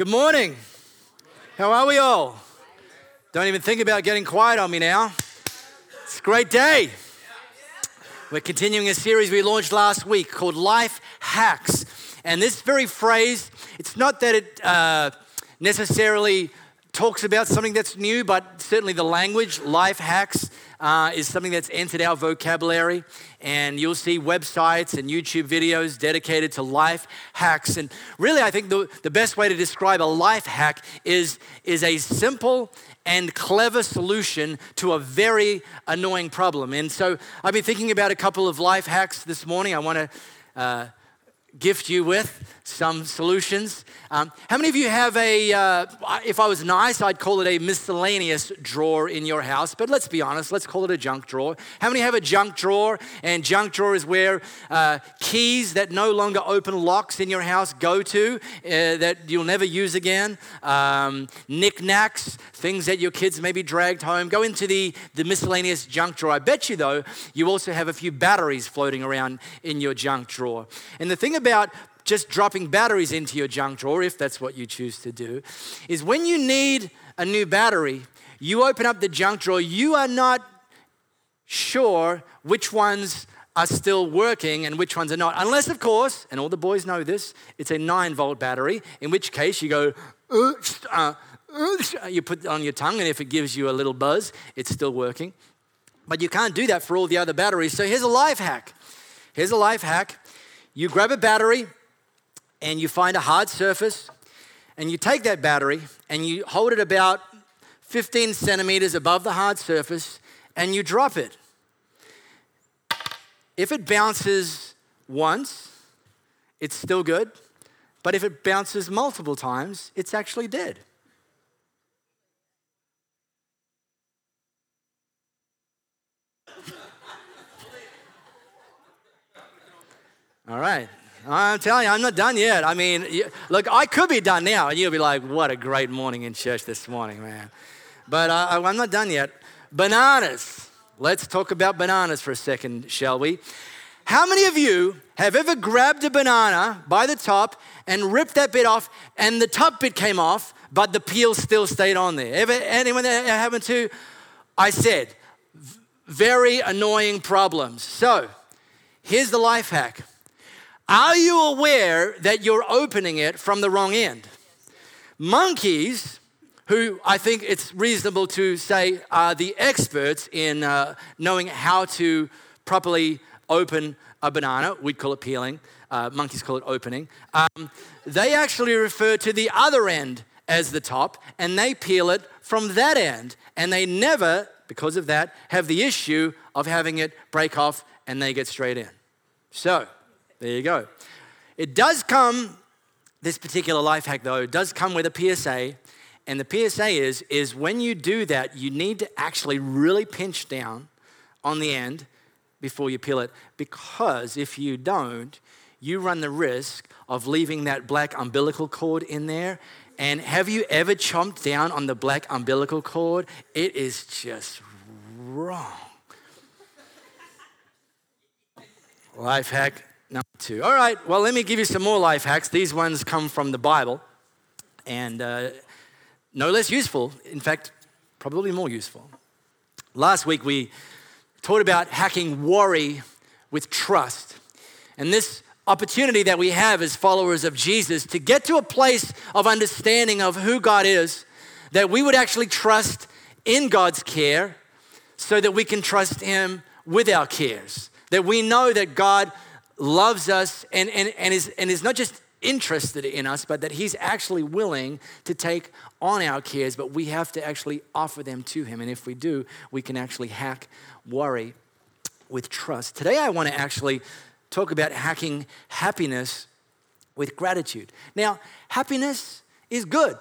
Good morning. How are we all? Don't even think about getting quiet on me now. It's a great day. We're continuing a series we launched last week called Life Hacks. And this very phrase, it's not that it uh, necessarily talks about something that's new, but certainly the language, life hacks, uh, is something that's entered our vocabulary. And you'll see websites and YouTube videos dedicated to life hacks. And really, I think the, the best way to describe a life hack is, is a simple and clever solution to a very annoying problem. And so I've been thinking about a couple of life hacks this morning. I want to. Uh, gift you with some solutions. Um, how many of you have a, uh, if I was nice, I'd call it a miscellaneous drawer in your house, but let's be honest, let's call it a junk drawer. How many have a junk drawer? And junk drawer is where uh, keys that no longer open locks in your house go to, uh, that you'll never use again. Um, knickknacks, things that your kids maybe dragged home, go into the, the miscellaneous junk drawer. I bet you, though, you also have a few batteries floating around in your junk drawer. And the thing about just dropping batteries into your junk drawer, if that's what you choose to do, is when you need a new battery, you open up the junk drawer, you are not sure which ones are still working and which ones are not. Unless, of course, and all the boys know this, it's a 9 volt battery, in which case you go, uh, uh, you put it on your tongue, and if it gives you a little buzz, it's still working. But you can't do that for all the other batteries. So here's a life hack. Here's a life hack. You grab a battery and you find a hard surface and you take that battery and you hold it about 15 centimeters above the hard surface and you drop it. If it bounces once, it's still good. But if it bounces multiple times, it's actually dead. All right. I'm telling you, I'm not done yet. I mean, look, I could be done now, and you'll be like, what a great morning in church this morning, man. But uh, I'm not done yet. Bananas. Let's talk about bananas for a second, shall we? How many of you have ever grabbed a banana by the top and ripped that bit off, and the top bit came off, but the peel still stayed on there? Ever, anyone that happened to? I said, very annoying problems. So, here's the life hack are you aware that you're opening it from the wrong end? Monkeys, who I think it's reasonable to say are the experts in uh, knowing how to properly open a banana, we'd call it peeling, uh, monkeys call it opening, um, they actually refer to the other end as the top and they peel it from that end. And they never, because of that, have the issue of having it break off and they get straight in. So, there you go. It does come, this particular life hack though, does come with a PSA. And the PSA is, is when you do that, you need to actually really pinch down on the end before you peel it. Because if you don't, you run the risk of leaving that black umbilical cord in there. And have you ever chomped down on the black umbilical cord? It is just wrong. Life hack number two. All right, well, let me give you some more life hacks. These ones come from the Bible and uh, no less useful, in fact, probably more useful. Last week we talked about hacking worry with trust. And this opportunity that we have as followers of Jesus to get to a place of understanding of who God is, that we would actually trust in God's care so that we can trust Him with our cares. That we know that God loves us and, and, and, is, and is not just interested in us, but that He's actually willing to take on our cares, but we have to actually offer them to Him. And if we do, we can actually hack worry with trust. Today, I want to actually talk about hacking happiness with gratitude. Now, happiness is good.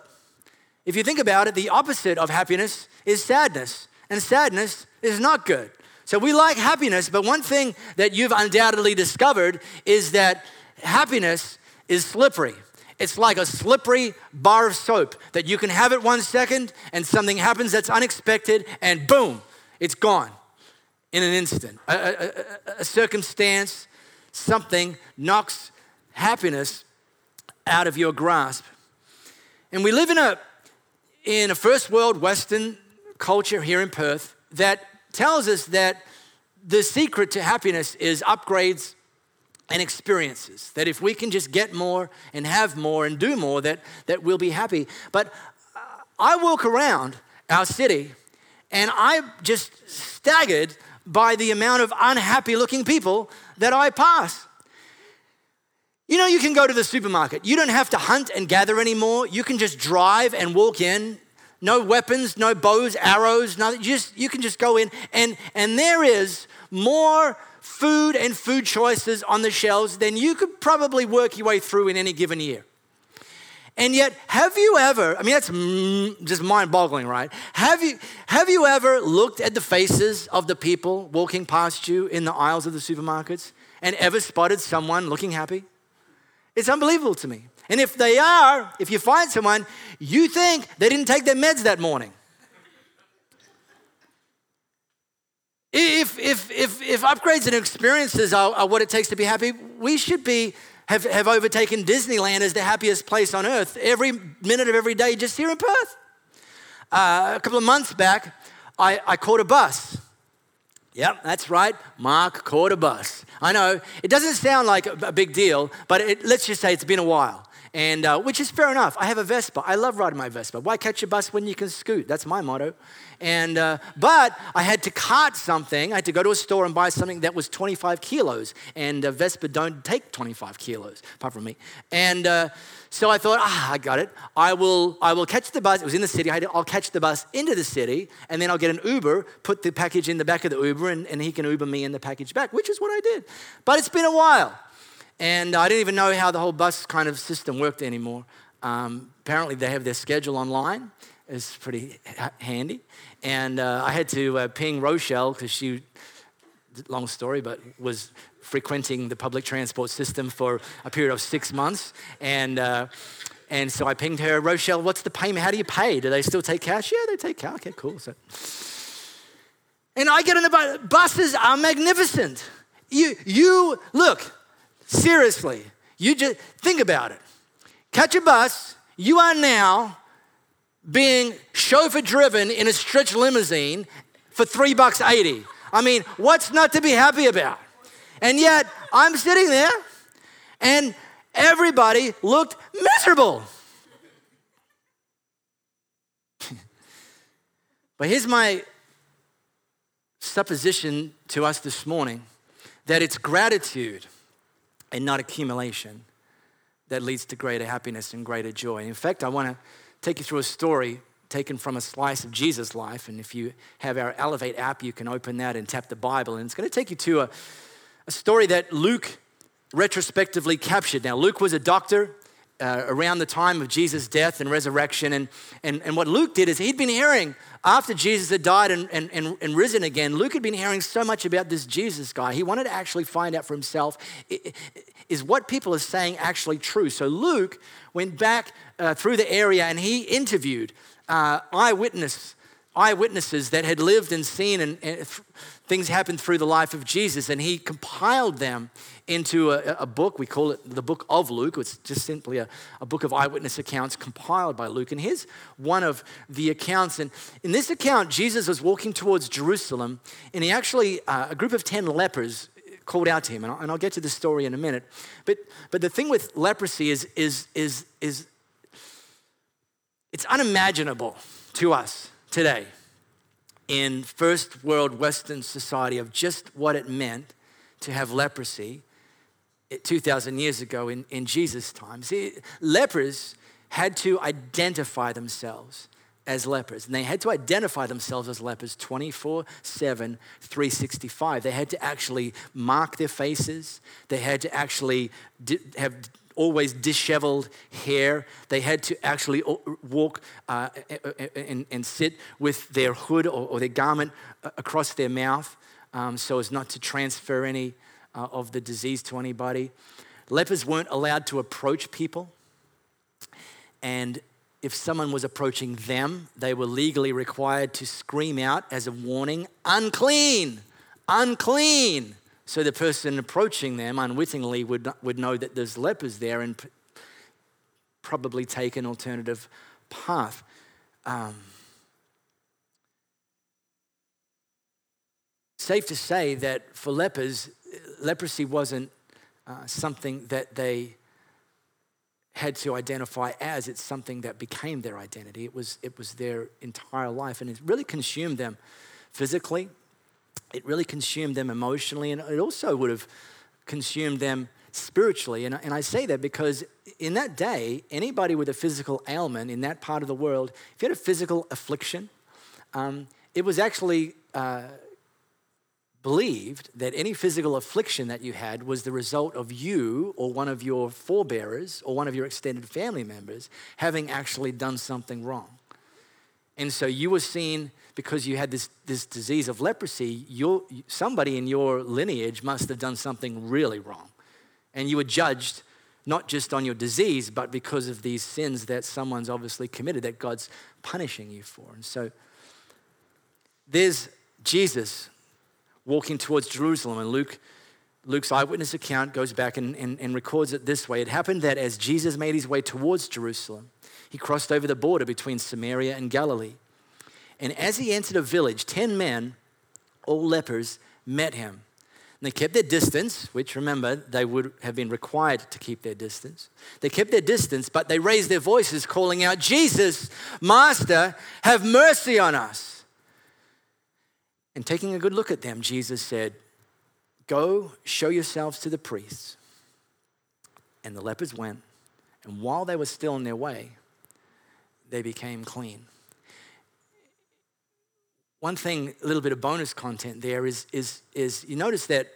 If you think about it, the opposite of happiness is sadness, and sadness is not good. So we like happiness, but one thing that you've undoubtedly discovered is that happiness is slippery. It's like a slippery bar of soap that you can have it one second and something happens that's unexpected and boom, it's gone in an instant. A, a, a circumstance, something knocks happiness out of your grasp. And we live in a, in a first world Western culture here in Perth that tells us that the secret to happiness is upgrades and experiences. That if we can just get more and have more and do more, that, that we'll be happy. But uh, I walk around our city and I'm just staggered by the amount of unhappy looking people that I pass. You know, you can go to the supermarket. You don't have to hunt and gather anymore. You can just drive and walk in. No weapons, no bows, arrows, nothing. You, just, you can just go in, and, and there is more food and food choices on the shelves than you could probably work your way through in any given year. And yet, have you ever, I mean, that's just mind boggling, right? Have you, have you ever looked at the faces of the people walking past you in the aisles of the supermarkets and ever spotted someone looking happy? It's unbelievable to me. And if they are, if you find someone, you think they didn't take their meds that morning. If, if, if, if upgrades and experiences are, are what it takes to be happy, we should be have, have overtaken Disneyland as the happiest place on earth every minute of every day just here in Perth. Uh, a couple of months back, I, I caught a bus. Yep, that's right. Mark caught a bus. I know it doesn't sound like a big deal, but it, let's just say it's been a while and uh, which is fair enough. I have a Vespa. I love riding my Vespa. Why catch a bus when you can scoot? That's my motto. And uh, but I had to cart something. I had to go to a store and buy something that was 25 kilos, and uh, Vespa don't take 25 kilos, apart from me. And uh, so I thought, ah, I got it. I will, I will catch the bus. It was in the city. I will catch the bus into the city, and then I'll get an Uber, put the package in the back of the Uber, and, and he can Uber me in the package back, which is what I did. But it's been a while. And I didn't even know how the whole bus kind of system worked anymore. Um, apparently, they have their schedule online. It's pretty handy. And uh, I had to uh, ping Rochelle because she, long story, but was frequenting the public transport system for a period of six months. And, uh, and so I pinged her, Rochelle, what's the payment? How do you pay? Do they still take cash? Yeah, they take cash. Okay, cool. So, and I get on the bus. Buses are magnificent. You, you look, Seriously, you just think about it. Catch a bus, you are now being chauffeur driven in a stretch limousine for three bucks 80. I mean, what's not to be happy about? And yet, I'm sitting there and everybody looked miserable. but here's my supposition to us this morning that it's gratitude and not accumulation that leads to greater happiness and greater joy. In fact, I want to take you through a story taken from a slice of Jesus' life. And if you have our Elevate app, you can open that and tap the Bible. And it's going to take you to a, a story that Luke retrospectively captured. Now, Luke was a doctor. Uh, around the time of Jesus' death and resurrection. And, and, and what Luke did is he'd been hearing after Jesus had died and, and, and, and, risen again, Luke had been hearing so much about this Jesus guy. He wanted to actually find out for himself is what people are saying actually true? So Luke went back uh, through the area and he interviewed uh, eyewitness, eyewitnesses that had lived and seen and, and things happened through the life of Jesus, and he compiled them into a, a, book. We call it the Book of Luke. It's just simply a, a, book of eyewitness accounts compiled by Luke. And here's one of the accounts. And in this account, Jesus was walking towards Jerusalem, and he actually, uh, a group of 10 lepers called out to him. And I'll, and I'll get to the story in a minute. But, but the thing with leprosy is, is, is, is it's unimaginable to us today in first world Western society of just what it meant to have leprosy 2,000 years ago in, in Jesus' time. See, lepers had to identify themselves as lepers. And they had to identify themselves as lepers 24 7, 365. They had to actually mark their faces, they had to actually have always disheveled hair. They had to actually walk uh, and, and, sit with their hood or, or, their garment across their mouth um, so as not to transfer any uh, of the disease to anybody. Lepers weren't allowed to approach people. And if someone was approaching them, they were legally required to scream out as a warning, unclean, unclean. So the person approaching them unwittingly would, would know that there's lepers there and probably take an alternative path. Um, safe to say that for lepers, leprosy wasn't uh, something that they had to identify as it's something that became their identity it was it was their entire life and it really consumed them physically it really consumed them emotionally and it also would have consumed them spiritually and, and i say that because in that day anybody with a physical ailment in that part of the world if you had a physical affliction um, it was actually uh, believed that any physical affliction that you had was the result of you or one of your forebearers or one of your extended family members having actually done something wrong. And so you were seen because you had this, this disease of leprosy, your, somebody in your lineage must have done something really wrong. And you were judged not just on your disease, but because of these sins that someone's obviously committed that God's punishing you for. And so there's Jesus walking towards Jerusalem. And Luke, Luke's eyewitness account goes back and, and, and records it this way It happened that as Jesus made his way towards Jerusalem, he crossed over the border between Samaria and Galilee. And as he entered a village, 10 men, all lepers, met him. And they kept their distance, which remember, they would have been required to keep their distance. They kept their distance, but they raised their voices, calling out, Jesus, Master, have mercy on us. And taking a good look at them, Jesus said, Go show yourselves to the priests. And the lepers went, and while they were still on their way, they became clean. One thing, a little bit of bonus content there is, is, is you notice that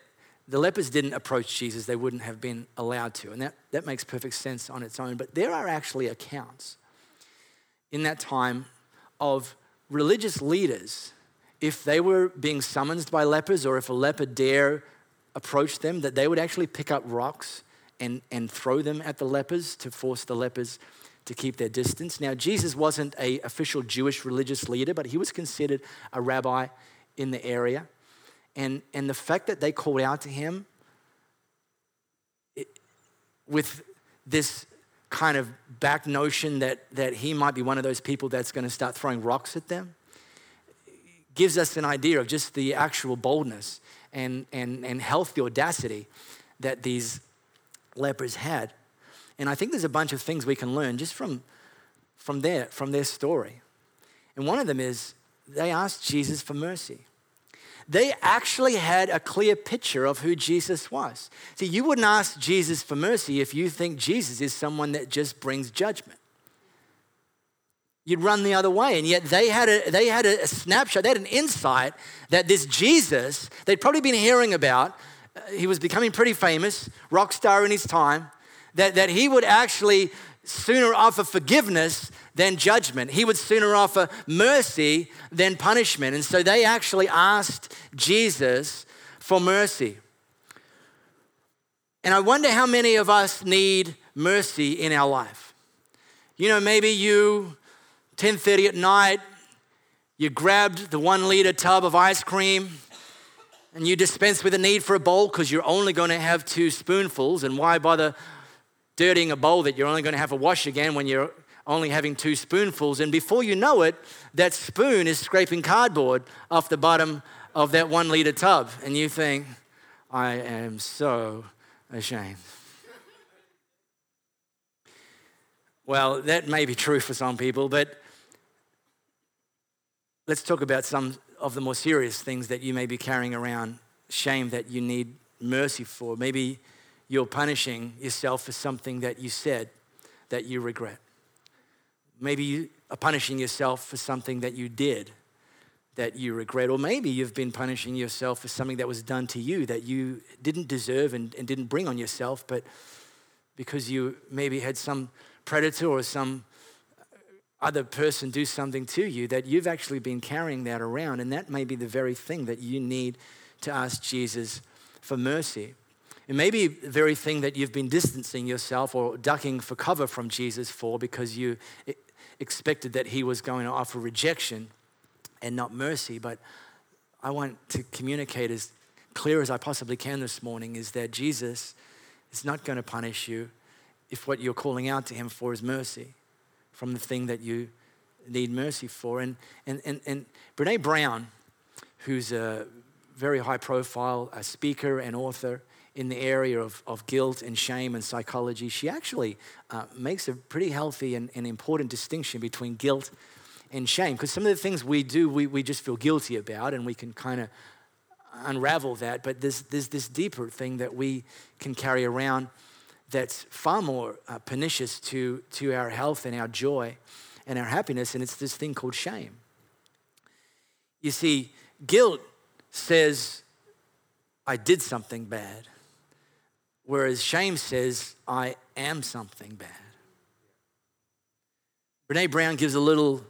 the lepers didn't approach Jesus, they wouldn't have been allowed to. And that, that makes perfect sense on its own. But there are actually accounts in that time of religious leaders if they were being summoned by lepers or if a leper dare approach them, that they would actually pick up rocks and, and throw them at the lepers to force the lepers to keep their distance. Now, Jesus wasn't a official Jewish religious leader, but he was considered a rabbi in the area. And, and the fact that they called out to him it, with this kind of back notion that, that he might be one of those people that's going to start throwing rocks at them gives us an idea of just the actual boldness and, and, and healthy audacity that these lepers had. And I think there's a bunch of things we can learn just from, from, their, from their story. And one of them is they asked Jesus for mercy. They actually had a clear picture of who Jesus was. See, you wouldn't ask Jesus for mercy if you think Jesus is someone that just brings judgment you'd run the other way. And yet they had a, they had a snapshot, they had an insight that this Jesus they'd probably been hearing about, uh, he was becoming pretty famous, rock star in his time, that, that he would actually sooner offer forgiveness than judgment. He would sooner offer mercy than punishment. And so they actually asked Jesus for mercy. And I wonder how many of us need mercy in our life. You know, maybe you 10:30 at night, you grabbed the one liter tub of ice cream and you dispense with the need for a bowl because you're only going to have two spoonfuls. And why bother dirtying a bowl that you're only going to have to wash again when you're only having two spoonfuls? And before you know it, that spoon is scraping cardboard off the bottom of that one liter tub. And you think, I am so ashamed. Well, that may be true for some people, but Let's talk about some of the more serious things that you may be carrying around, shame that you need mercy for. Maybe you're punishing yourself for something that you said that you regret. Maybe you are punishing yourself for something that you did that you regret. Or maybe you've been punishing yourself for something that was done to you that you didn't deserve and, and didn't bring on yourself, but because you maybe had some predator or some other person do something to you that you've actually been carrying that around. And that may be the very thing that you need to ask Jesus for mercy. It may be the very thing that you've been distancing yourself or ducking for cover from Jesus for because you expected that he was going to offer rejection and not mercy. But I want to communicate as clear as I possibly can this morning is that Jesus is not going to punish you if what you're calling out to Him for is mercy from the thing that you need mercy for. And, and, and, and Brene Brown, who's a very high profile speaker and author in the area of, of guilt and shame and psychology, she actually uh, makes a pretty healthy and, and important distinction between guilt and shame. Because some of the things we do, we, we just feel guilty about, and we can kind of unravel that. But there's, there's this deeper thing that we can carry around that's far more uh, pernicious to, to our health and our joy and our happiness, and it's this thing called shame. You see, guilt says, I did something bad, whereas shame says, I am something bad. Brene Brown gives a little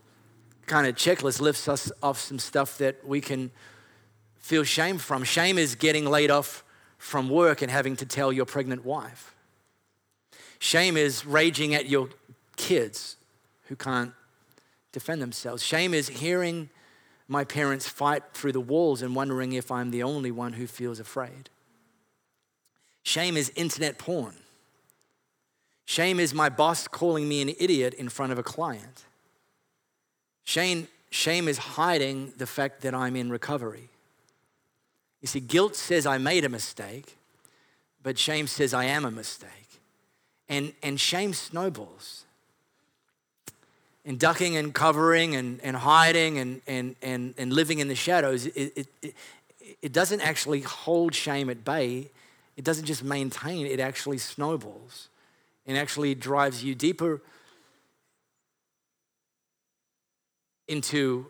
kind of checklist, lifts us off some stuff that we can feel shame from. Shame is getting laid off from work and having to tell your pregnant wife. Shame is raging at your kids who can't defend themselves. Shame is hearing my parents fight through the walls and wondering if I'm the only one who feels afraid. Shame is internet porn. Shame is my boss calling me an idiot in front of a client. Shame, shame is hiding the fact that I'm in recovery. You see, guilt says I made a mistake, but shame says I am a mistake. And, and shame snowballs. And ducking and covering and, and hiding and, and, and, and living in the shadows, it, it, it doesn't actually hold shame at bay. It doesn't just maintain, it actually snowballs and actually drives you deeper into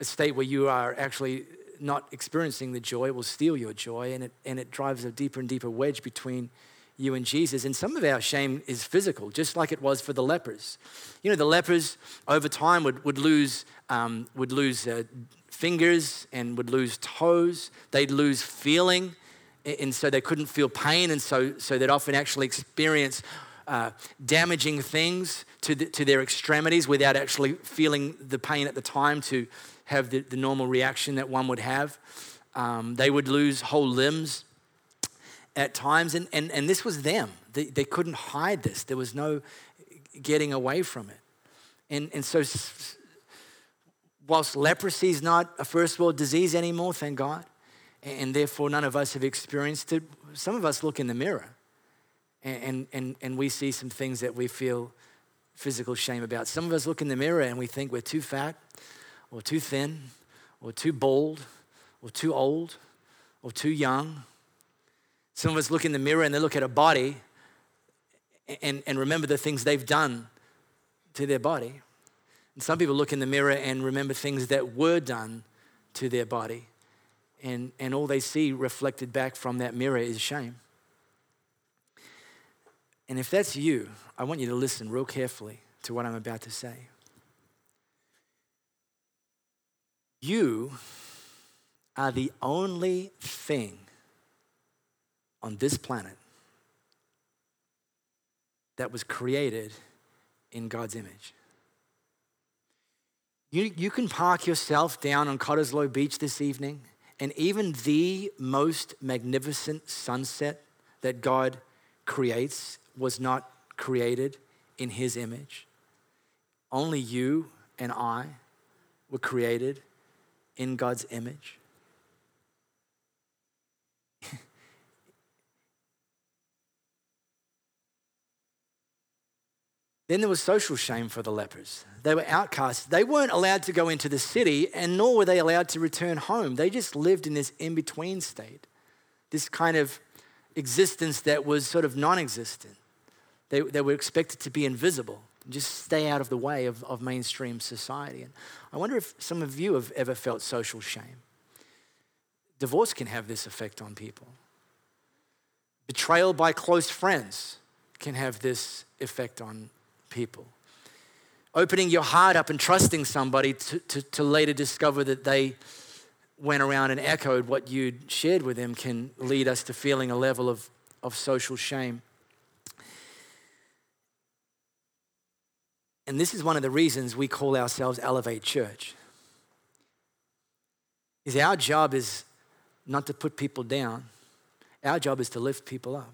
a state where you are actually not experiencing the joy. It will steal your joy and it, and it drives a deeper and deeper wedge between you and Jesus. And some of our shame is physical, just like it was for the lepers. You know, the lepers over time would, would lose, um, would lose uh, fingers and would lose toes. They'd lose feeling, and so they couldn't feel pain, and so, so they'd often actually experience uh, damaging things to, the, to their extremities without actually feeling the pain at the time to have the, the normal reaction that one would have. Um, they would lose whole limbs at times, and, and, and this was them. They, they couldn't hide this, there was no getting away from it. And, and so, whilst leprosy is not a first world disease anymore, thank God, and therefore none of us have experienced it, some of us look in the mirror and, and, and we see some things that we feel physical shame about. Some of us look in the mirror and we think we're too fat, or too thin, or too bold, or too old, or too young, some of us look in the mirror and they look at a body and, and remember the things they've done to their body. And some people look in the mirror and remember things that were done to their body. And, and all they see reflected back from that mirror is shame. And if that's you, I want you to listen real carefully to what I'm about to say. You are the only thing on this planet that was created in God's image. You, you can park yourself down on Cottesloe Beach this evening, and even the most magnificent sunset that God creates was not created in His image. Only you and I were created in God's image. Then there was social shame for the lepers. They were outcasts. They weren't allowed to go into the city, and nor were they allowed to return home. They just lived in this in between state, this kind of existence that was sort of non existent. They, they were expected to be invisible, just stay out of the way of, of mainstream society. And I wonder if some of you have ever felt social shame. Divorce can have this effect on people, betrayal by close friends can have this effect on people. Opening your heart up and trusting somebody to, to, to later discover that they went around and echoed what you'd shared with them can lead us to feeling a level of, of social shame. And this is one of the reasons we call ourselves Elevate Church. Is our job is not to put people down. Our job is to lift people up.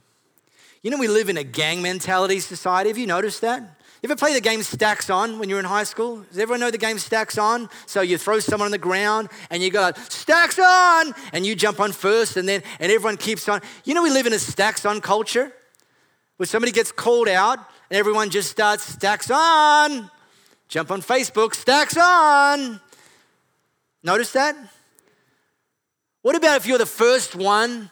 You know, we live in a gang mentality society. Have you noticed that? You ever play the game Stacks On when you were in high school? Does everyone know the game Stacks On? So you throw someone on the ground and you go, Stacks On! And you jump on first and then and everyone keeps on. You know, we live in a Stacks On culture where somebody gets called out and everyone just starts Stacks On. Jump on Facebook, Stacks On. Notice that? What about if you're the first one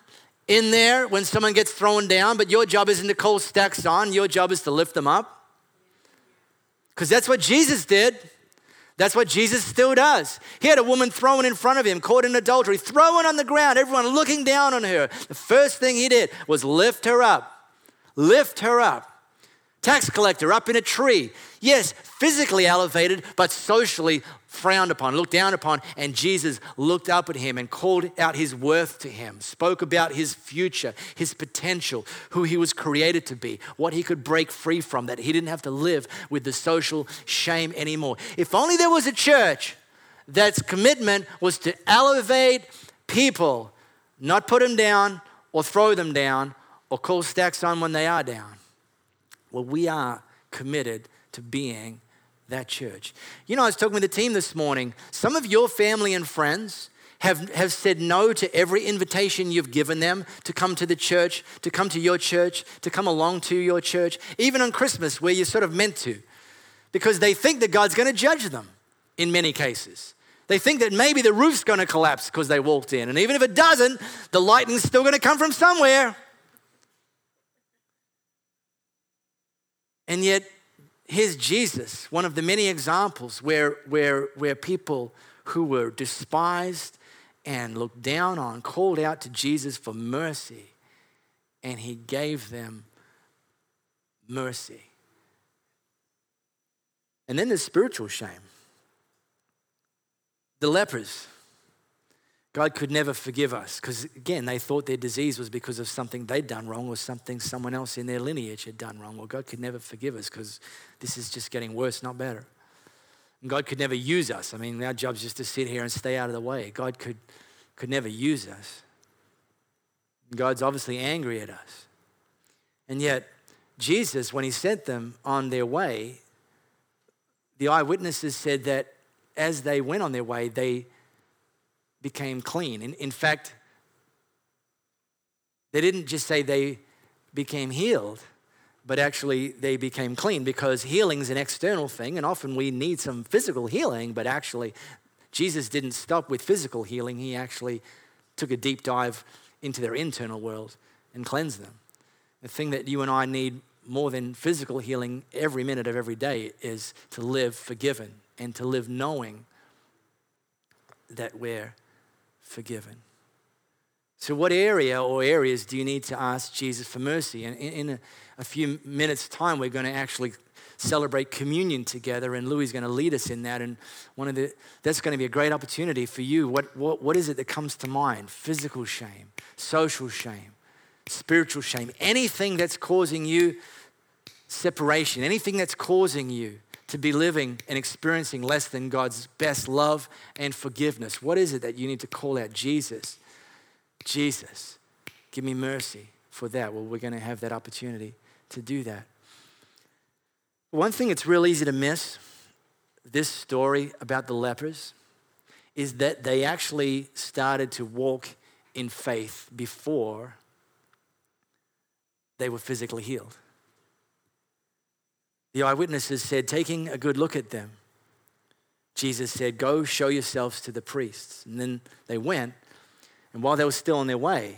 in there when someone gets thrown down, but your job isn't to call stacks on, your job is to lift them up? Because that's what Jesus did. That's what Jesus still does. He had a woman thrown in front of him, caught in adultery, thrown on the ground, everyone looking down on her. The first thing he did was lift her up. Lift her up. Tax collector up in a tree. Yes, physically elevated, but socially frowned upon, looked down upon, and Jesus looked up at him and called out his worth to him, spoke about his future, his potential, who he was created to be, what he could break free from, that he didn't have to live with the social shame anymore. If only there was a church that's commitment was to elevate people, not put them down or throw them down or call stacks on when they are down. Well, we are committed to being that church. You know, I was talking with the team this morning. Some of your family and friends have, have said no to every invitation you've given them to come to the church, to come to your church, to come along to your church, even on Christmas where you're sort of meant to, because they think that God's going to judge them in many cases. They think that maybe the roof's going to collapse because they walked in. And even if it doesn't, the lightning's still going to come from somewhere. And yet, here's Jesus, one of the many examples where, where, where people who were despised and looked down on called out to Jesus for mercy, and he gave them mercy. And then there's spiritual shame. The lepers God could never forgive us because, again, they thought their disease was because of something they'd done wrong or something someone else in their lineage had done wrong. Well, God could never forgive us because this is just getting worse, not better. And God could never use us. I mean, our job's just to sit here and stay out of the way. God could, could never use us. God's obviously angry at us. And yet, Jesus, when he sent them on their way, the eyewitnesses said that as they went on their way, they became clean. In, in fact, they didn't just say they became healed, but actually they became clean because healing is an external thing, and often we need some physical healing, but actually, Jesus didn't stop with physical healing. He actually took a deep dive into their internal world and cleansed them. The thing that you and I need more than physical healing every minute of every day is to live forgiven and to live knowing that we're forgiven. So, what area or areas do you need to ask Jesus for mercy? And in, a, few minutes' time, we're going to actually celebrate communion together, and Louis is going to lead us in that. And one of the that's going to be a great opportunity for you. What, what, what is it that comes to mind? Physical shame, social shame, spiritual shame, anything that's causing you separation, anything that's causing you to be living and experiencing less than God's best love and forgiveness? What is it that you need to call out? Jesus, Jesus, give me mercy for that. Well, we're going to have that opportunity to do that. One thing it's real easy to miss this story about the lepers is that they actually started to walk in faith before they were physically healed. The eyewitnesses said, taking a good look at them, Jesus said, Go show yourselves to the priests. And then they went, and while they were still on their way,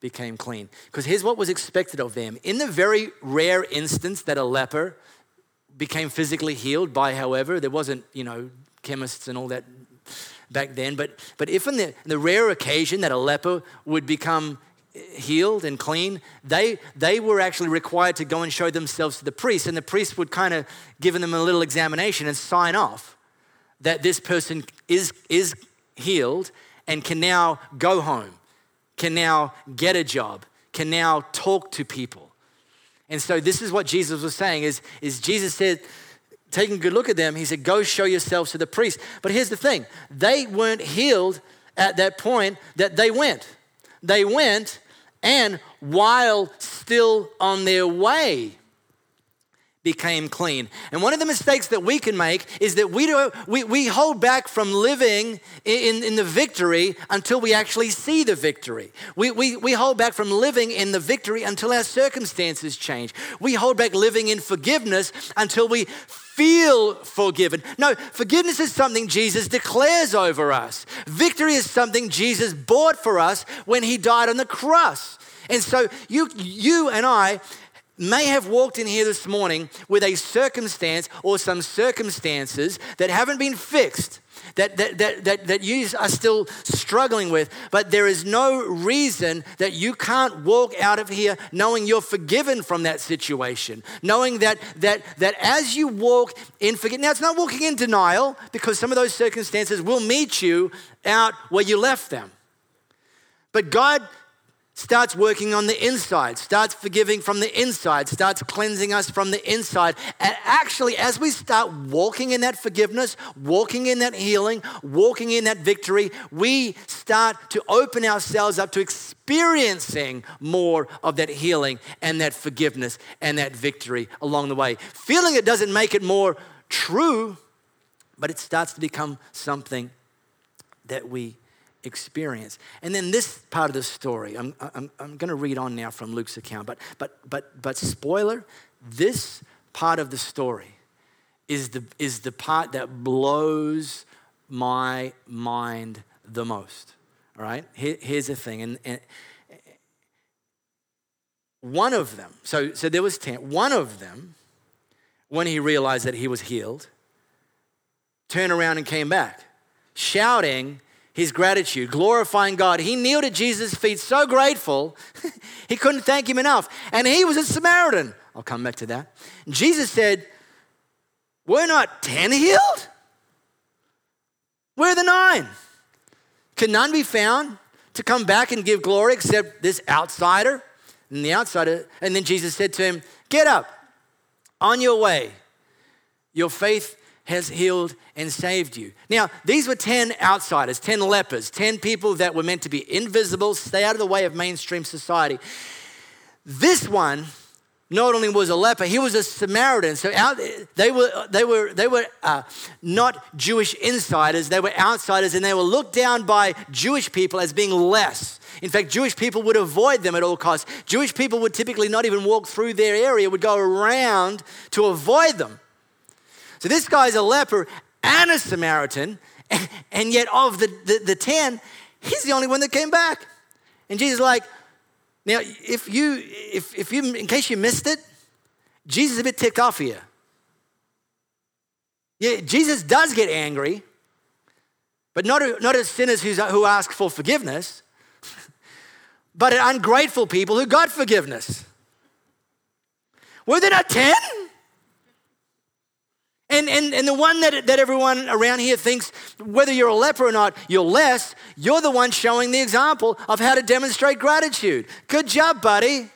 became clean. Because here's what was expected of them. In the very rare instance that a leper became physically healed by, however, there wasn't, you know, chemists and all that back then, but, but if in the, the rare occasion that a leper would become healed and clean, they, they were actually required to go and show themselves to the priest. And the priest would kind of give them a little examination and sign off that this person is, is healed and can now go home, can now get a job, can now talk to people. And so this is what Jesus was saying is, is Jesus said, taking a good look at them, he said, go show yourselves to the priest. But here's the thing, they weren't healed at that point that they went. They went and while still on their way became clean. And one of the mistakes that we can make is that we, do, we, we hold back from living in, in the victory until we actually see the victory. We, we, we hold back from living in the victory until our circumstances change. We hold back living in forgiveness until we feel forgiven. No, forgiveness is something Jesus declares over us. Victory is something Jesus bought for us when he died on the cross. And so you, you and I may have walked in here this morning with a circumstance or some circumstances that haven't been fixed, that, that, that, that, that you are still struggling with, but there is no reason that you can't walk out of here knowing you're forgiven from that situation, knowing that, that, that as you walk in forgiveness, now it's not walking in denial because some of those circumstances will meet you out where you left them. But God starts working on the inside, starts forgiving from the inside, starts cleansing us from the inside. And actually, as we start walking in that forgiveness, walking in that healing, walking in that victory, we start to open ourselves up to experiencing more of that healing and that forgiveness and that victory along the way. Feeling it doesn't make it more true, but it starts to become something that we experience. And then this part of the story, I'm, I'm, I'm going to read on now from Luke's account, but, but, but, but spoiler, this part of the story is the, is the part that blows my mind the most. All right? Here, here's the thing. And, and one of them, so, so there was 10, one of them, when he realized that he was healed, turned around and came back, shouting, his gratitude, glorifying God. He kneeled at Jesus' feet, so grateful, he couldn't thank him enough. And he was a Samaritan. I'll come back to that. Jesus said, We're not 10 healed? Where are the nine? Can none be found to come back and give glory except this outsider? And the outsider, and then Jesus said to him, Get up, on your way. Your faith has healed and saved you. Now, these were 10 outsiders, 10 lepers, 10 people that were meant to be invisible, stay out of the way of mainstream society. This one not only was a leper, he was a Samaritan. So out, they were, they were, they were uh, not Jewish insiders, they were outsiders, and they were looked down by Jewish people as being less. In fact, Jewish people would avoid them at all costs. Jewish people would typically not even walk through their area, would go around to avoid them. So this guy's a leper and a Samaritan, and yet of the, the, the 10, he's the only one that came back. And Jesus like, now, if you, if, if you, in case you missed it, Jesus is a bit ticked off here. Yeah, Jesus does get angry, but not, not at sinners who ask for forgiveness, but at ungrateful people who got forgiveness. Were there not 10? And, and, and the one that, that everyone around here thinks, whether you're a leper or not, you're less, you're the one showing the example of how to demonstrate gratitude. Good job, buddy.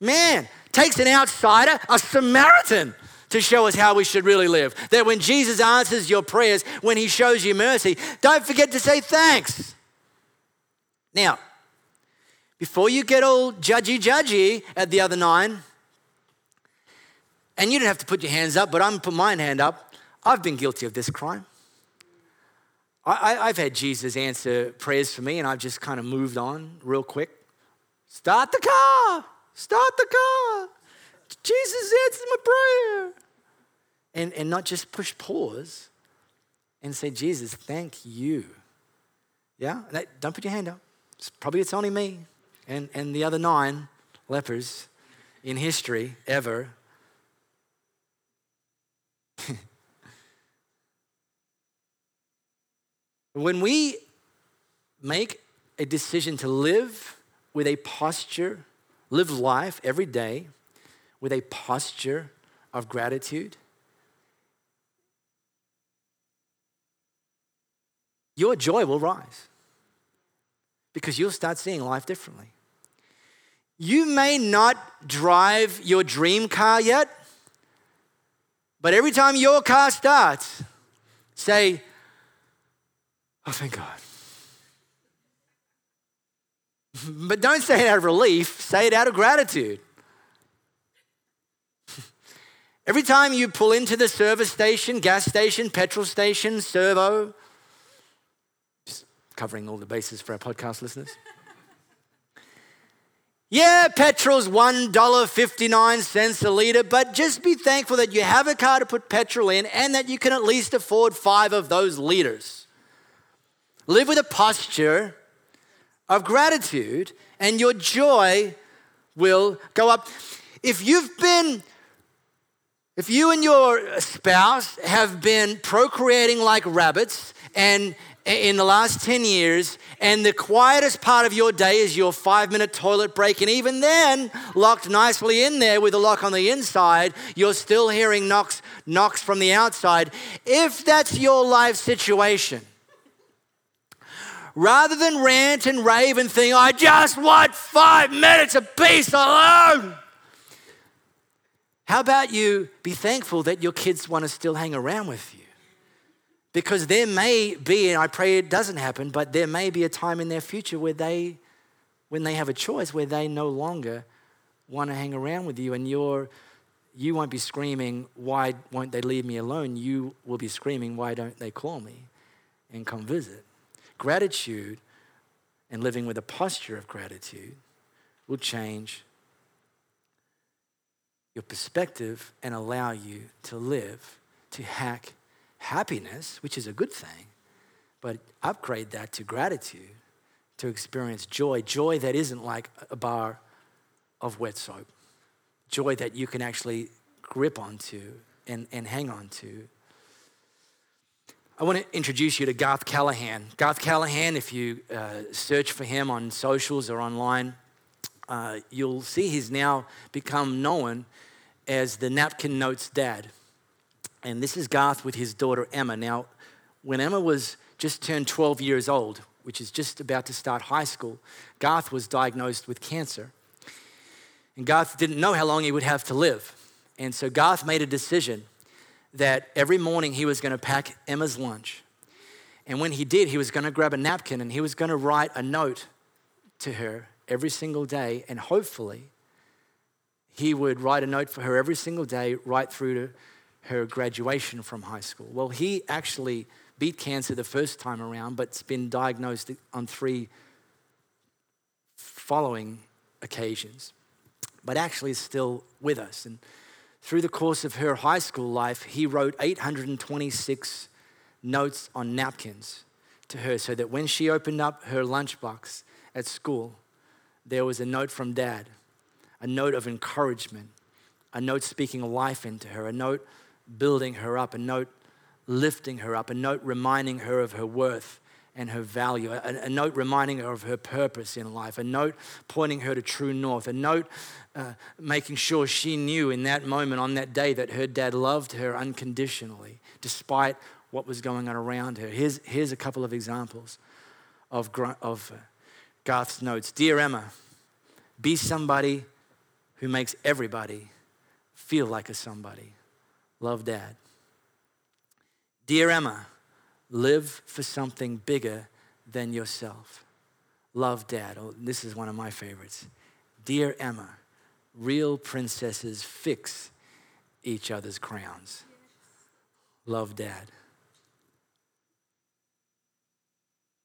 Man, takes an outsider, a Samaritan, to show us how we should really live. That when Jesus answers your prayers, when he shows you mercy, don't forget to say thanks. Now, before you get all judgy judgy at the other nine, and you don't have to put your hands up, but I'm put my hand up. I've been guilty of this crime. I, have had Jesus answer prayers for me, and I've just kind of moved on real quick. Start the car. Start the car. Jesus answered my prayer. And, and not just push pause and say, Jesus, thank you. Yeah? Don't put your hand up. It's probably it's only me and, and the other nine lepers in history ever when we make a decision to live with a posture, live life every day with a posture of gratitude, your joy will rise because you'll start seeing life differently. You may not drive your dream car yet, but every time your car starts, say, Oh, thank God. But don't say it out of relief, say it out of gratitude. Every time you pull into the service station, gas station, petrol station, servo, just covering all the bases for our podcast listeners. Yeah, petrol's $1.59 a litre, but just be thankful that you have a car to put petrol in and that you can at least afford five of those litres. Live with a posture of gratitude, and your joy will go up. If you've been, if you and your spouse have been procreating like rabbits and in the last 10 years, and the quietest part of your day is your five minute toilet break, and even then, locked nicely in there with a lock on the inside, you're still hearing knocks, knocks from the outside. If that's your life situation, rather than rant and rave and think, I just want five minutes of peace alone. How about you be thankful that your kids want to still hang around with you? Because there may be, and I pray it doesn't happen, but there may be a time in their future where they, when they have a choice, where they no longer want to hang around with you and you're, you won't be screaming, why won't they leave me alone? You will be screaming, why don't they call me and come visit? Gratitude and living with a posture of gratitude will change your perspective and allow you to live, to hack happiness, which is a good thing, but upgrade that to gratitude, to experience joy, joy that isn't like a bar of wet soap, joy that you can actually grip onto and, and hang on to. I want to introduce you to Garth Callahan. Garth Callahan, if you uh, search for him on socials or online, uh, you'll see he's now become known as the Napkin Notes dad. And this is Garth with his daughter Emma. Now, when Emma was just turned 12 years old, which is just about to start high school, Garth was diagnosed with cancer. And Garth didn't know how long he would have to live. And so Garth made a decision that every morning he was going to pack Emma's lunch. And when he did, he was going to grab a napkin and he was going to write a note to her every single day. And hopefully, he would write a note for her every single day, right through to her graduation from high school. Well, he actually beat cancer the first time around, but's been diagnosed on three following occasions, but actually is still with us. And through the course of her high school life, he wrote 826 notes on napkins to her so that when she opened up her lunchbox at school, there was a note from dad, a note of encouragement, a note speaking life into her, a note building her up, a note lifting her up, a note reminding her of her worth and her value, a, a, note reminding her of her purpose in life, a note pointing her to true north, a note uh, making sure she knew in that moment, on that day, that her dad loved her unconditionally, despite what was going on around her. Here's, here's a couple of examples of, of Garth's notes Dear Emma, be somebody who makes everybody feel like a somebody. Love dad. Dear Emma, live for something bigger than yourself. Love dad. Oh, this is one of my favorites. Dear Emma, real princesses fix each other's crowns. Love dad.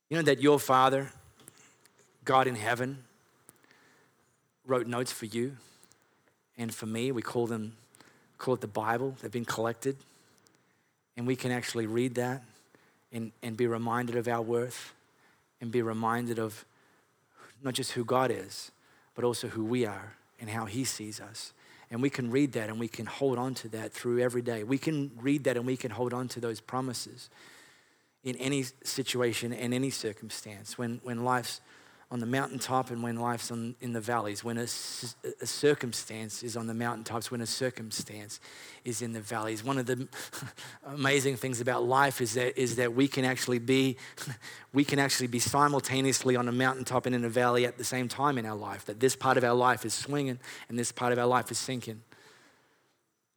You know that your father, God in heaven, wrote notes for you and for me. We call them call it the Bible. They've been collected. And we can actually read that and, and be reminded of our worth and be reminded of not just who God is, but also who we are and how He sees us. And we can read that and we can hold on to that through every day. We can read that and we can hold on to those promises in any situation, in any circumstance. When, when life's on the mountaintop and when life's on, in the valleys, when a, a, circumstance is on the mountaintops, when a circumstance is in the valleys. One of the amazing things about life is that, is that we can actually be, we can actually be simultaneously on a mountaintop and in a valley at the same time in our life. That this part of our life is swinging and this part of our life is sinking.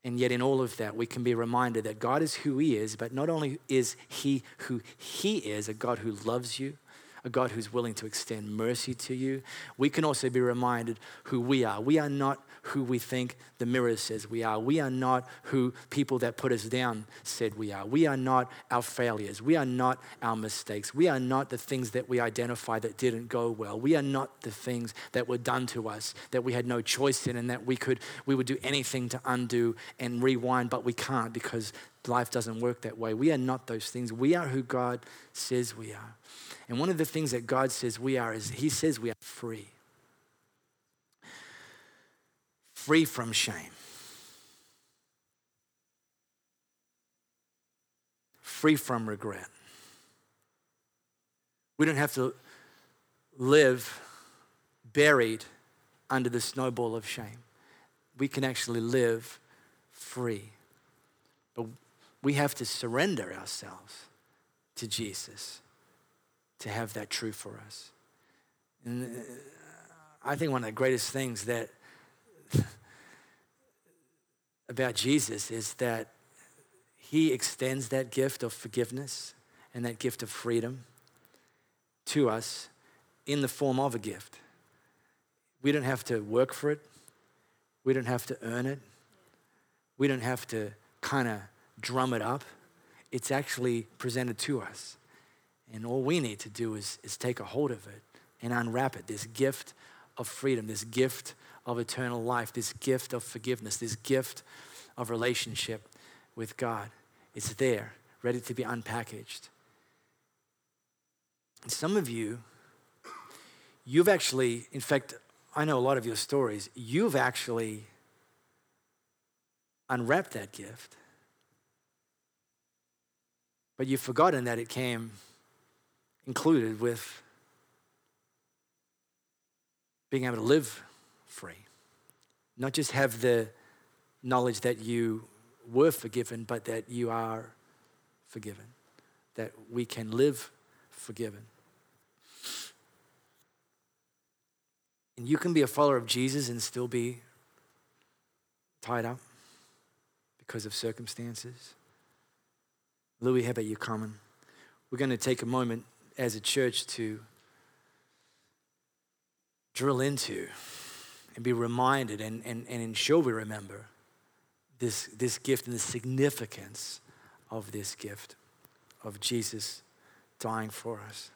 And yet, in all of that, we can be reminded that God is who He is, but not only is He who He is, a God who loves you, a God who's willing to extend mercy to you. We can also be reminded who we are. We are not who we think the mirror says we are. We are not who people that put us down said we are. We are not our failures. We are not our mistakes. We are not the things that we identify that didn't go well. We are not the things that were done to us that we had no choice in and that we could we would do anything to undo and rewind, but we can't because life doesn't work that way. We are not those things. We are who God says we are. And one of the things that God says we are is He says we are free. Free from shame. Free from regret. We don't have to live buried under the snowball of shame. We can actually live free. We have to surrender ourselves to Jesus to have that true for us. And uh, I think one of the greatest things that about Jesus is that he extends that gift of forgiveness and that gift of freedom to us in the form of a gift. We don't have to work for it. We don't have to earn it. We don't have to kind of drum it up. It's actually presented to us. And all we need to do is, is take a hold of it and unwrap it this gift of freedom, this gift of eternal life, this gift of forgiveness, this gift of relationship with God. It's there, ready to be unpackaged. And some of you, you've actually, in fact, I know a lot of your stories, you've actually unwrapped that gift. But you've forgotten that it came included with being able to live free. Not just have the knowledge that you were forgiven, but that you are forgiven, that we can live forgiven. And you can be a follower of Jesus and still be tied up because of circumstances. Louis, how about you coming? We're going to take a moment as a church to drill into and be reminded and, and, and ensure we remember this, this gift and the significance of this gift of Jesus dying for us.